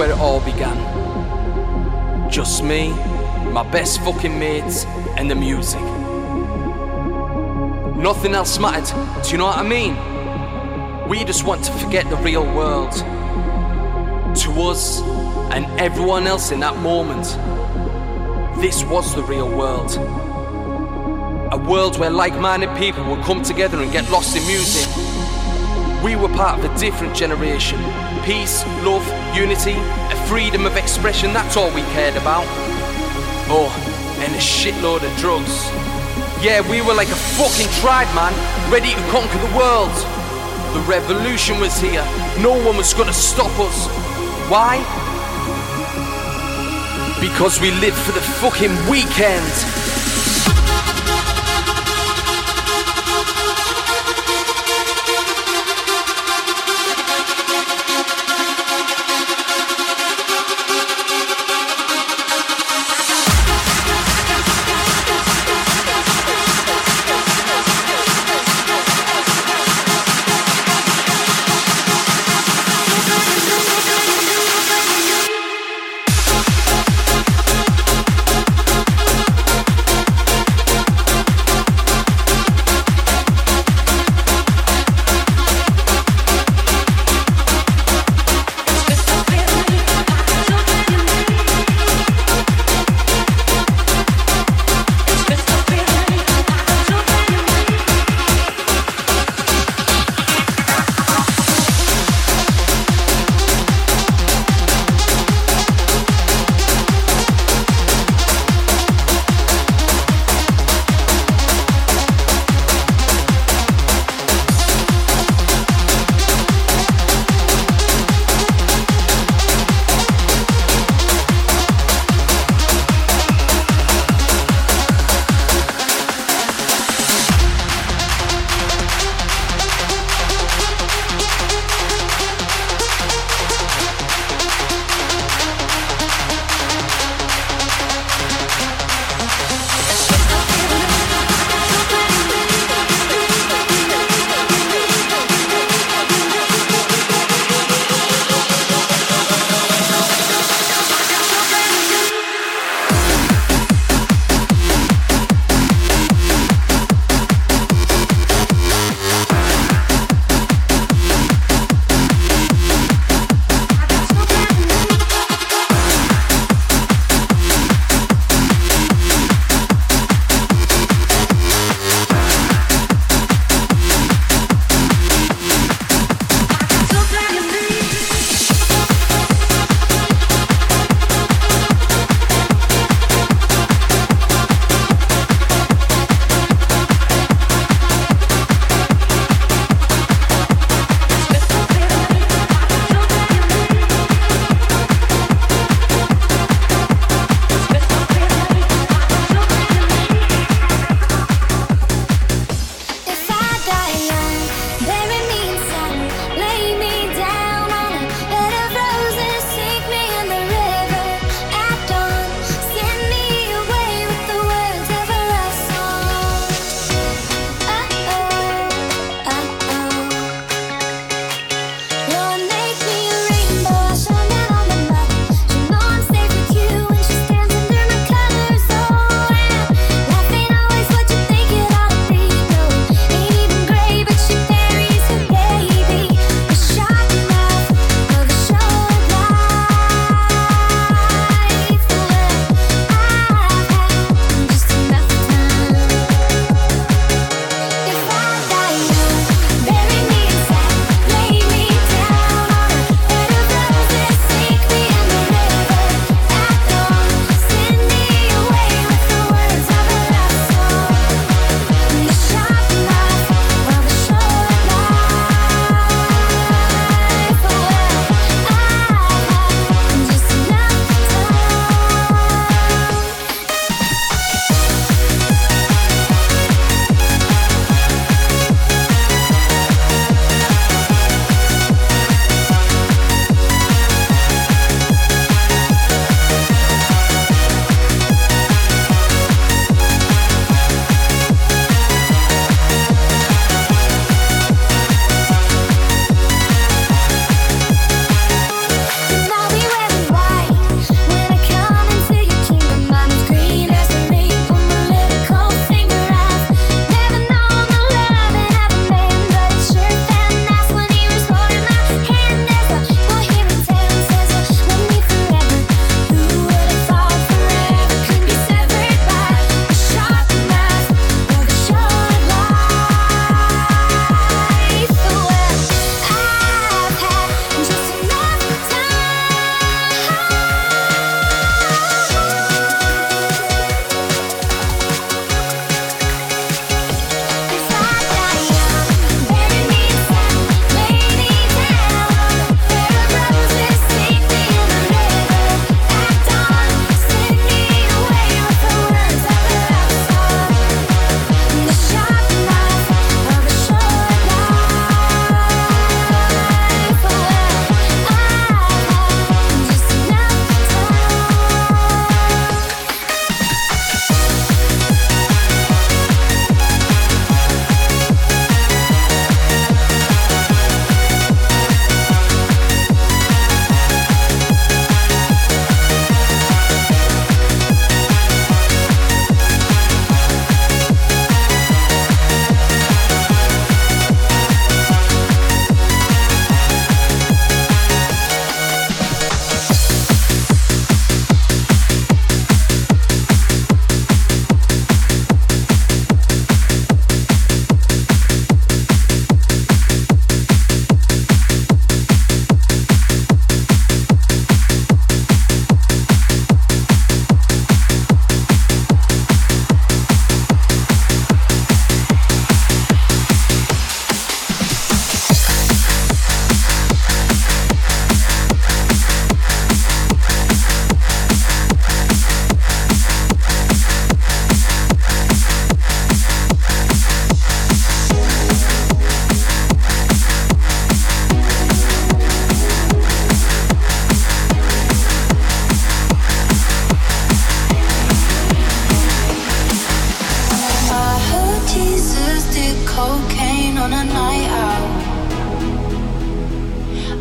where it all began. Just me, my best fucking mates, and the music. Nothing else mattered, do you know what I mean? We just want to forget the real world. To us and everyone else in that moment, this was the real world. A world where like minded people would come together and get lost in music. We were part of a different generation. Peace, love, unity, a freedom of expression, that's all we cared about. Oh, and a shitload of drugs. Yeah, we were like a fucking tribe, man, ready to conquer the world. The revolution was here. No one was gonna stop us. Why? Because we live for the fucking weekend.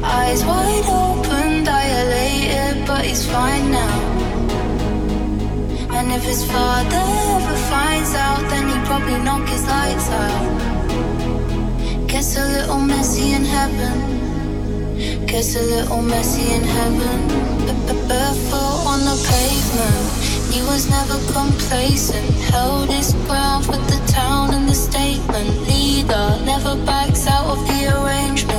Eyes wide open, dilated, but he's fine now. And if his father ever finds out, then he'd probably knock his lights out. Guess a little messy in heaven. Guess a little messy in heaven. Barefoot on the pavement. He was never complacent. Held his ground with the town and the statement. Leader never backs out of the arrangement.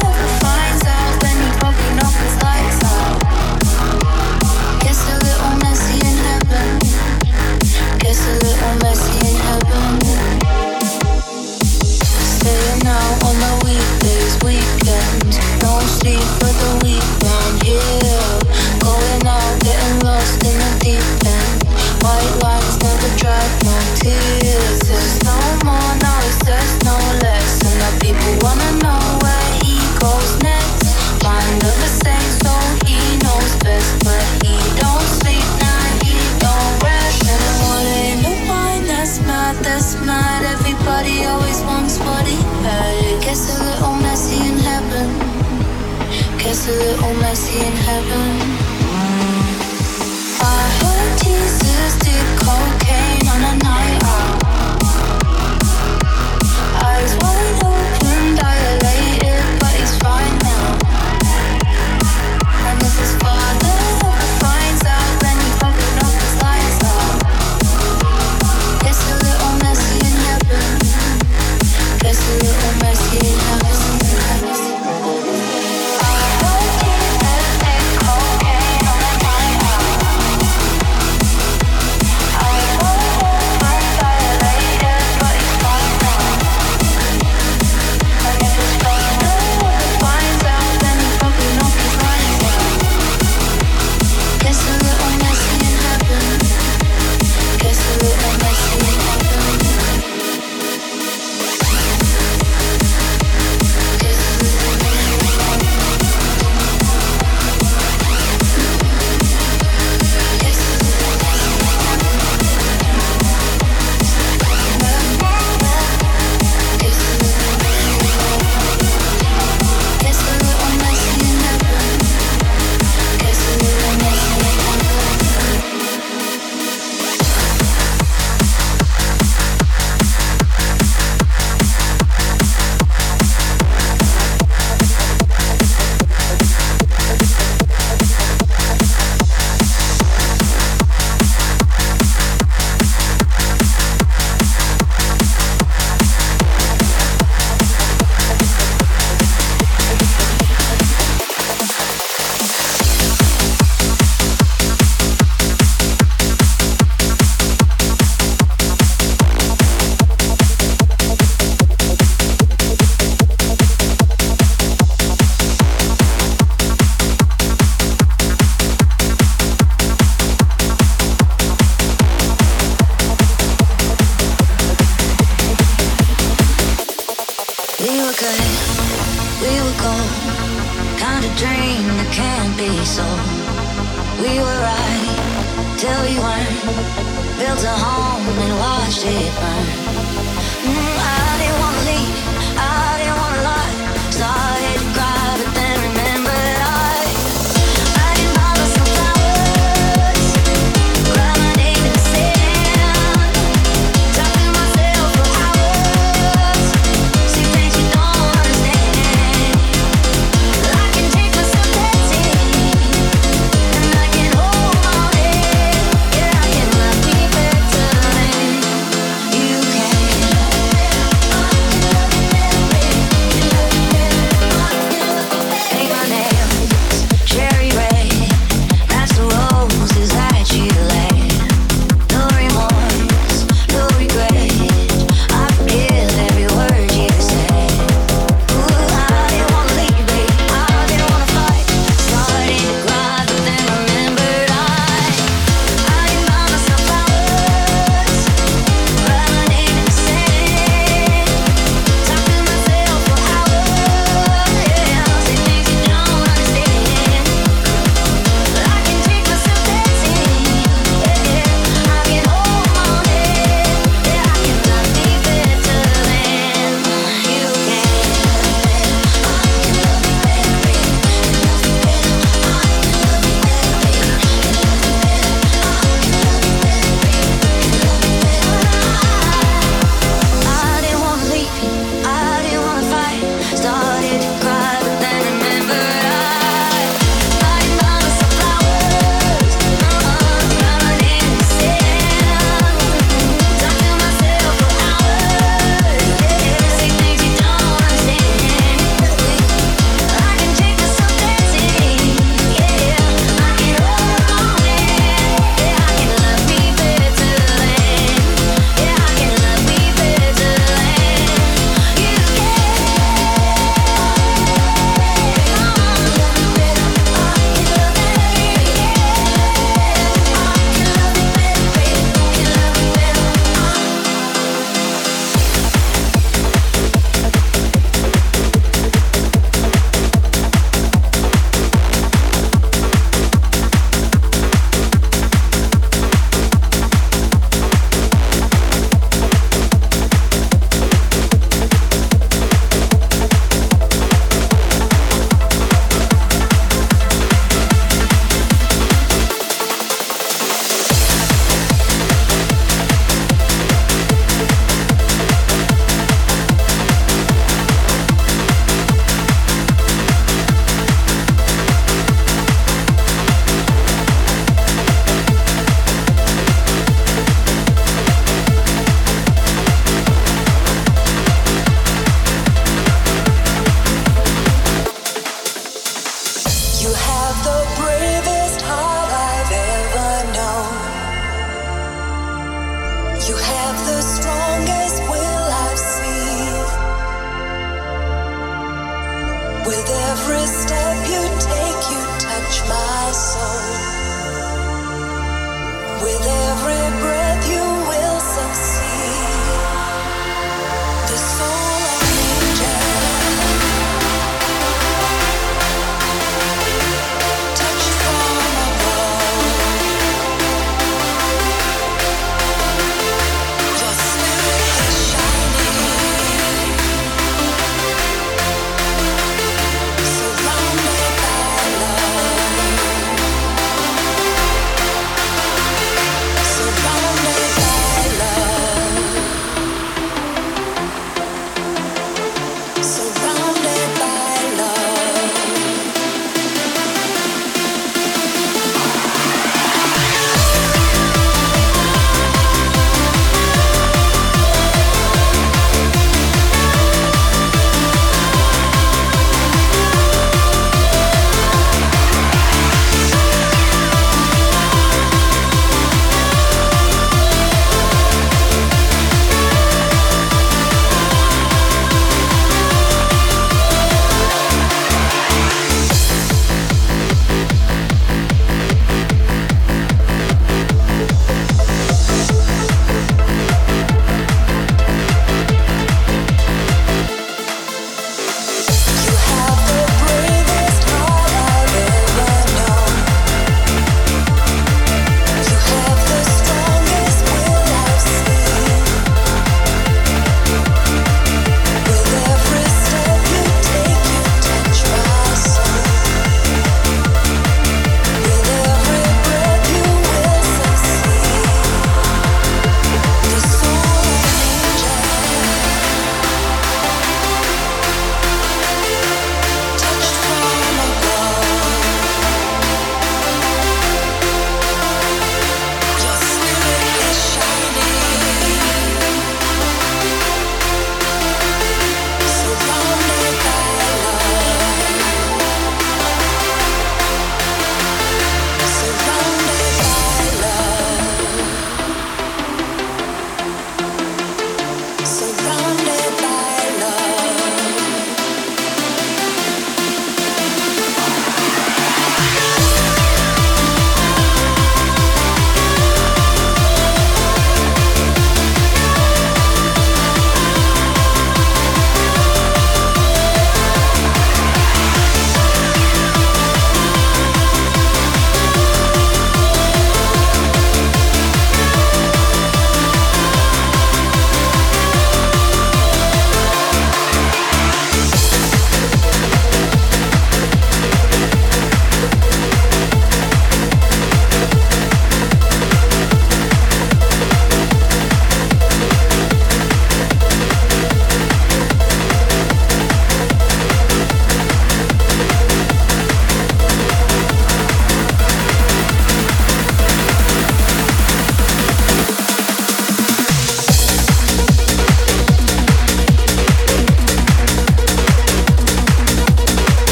to take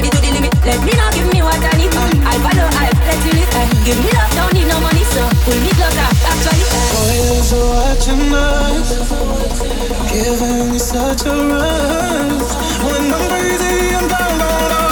Body to the limit, let me give me what I need. Uh, I follow, I let you live. Uh, give me love, don't need no money, so pull me closer, actually. Uh. Boys are watching us, giving me such a rush. When I'm breathing, I'm down, down, down.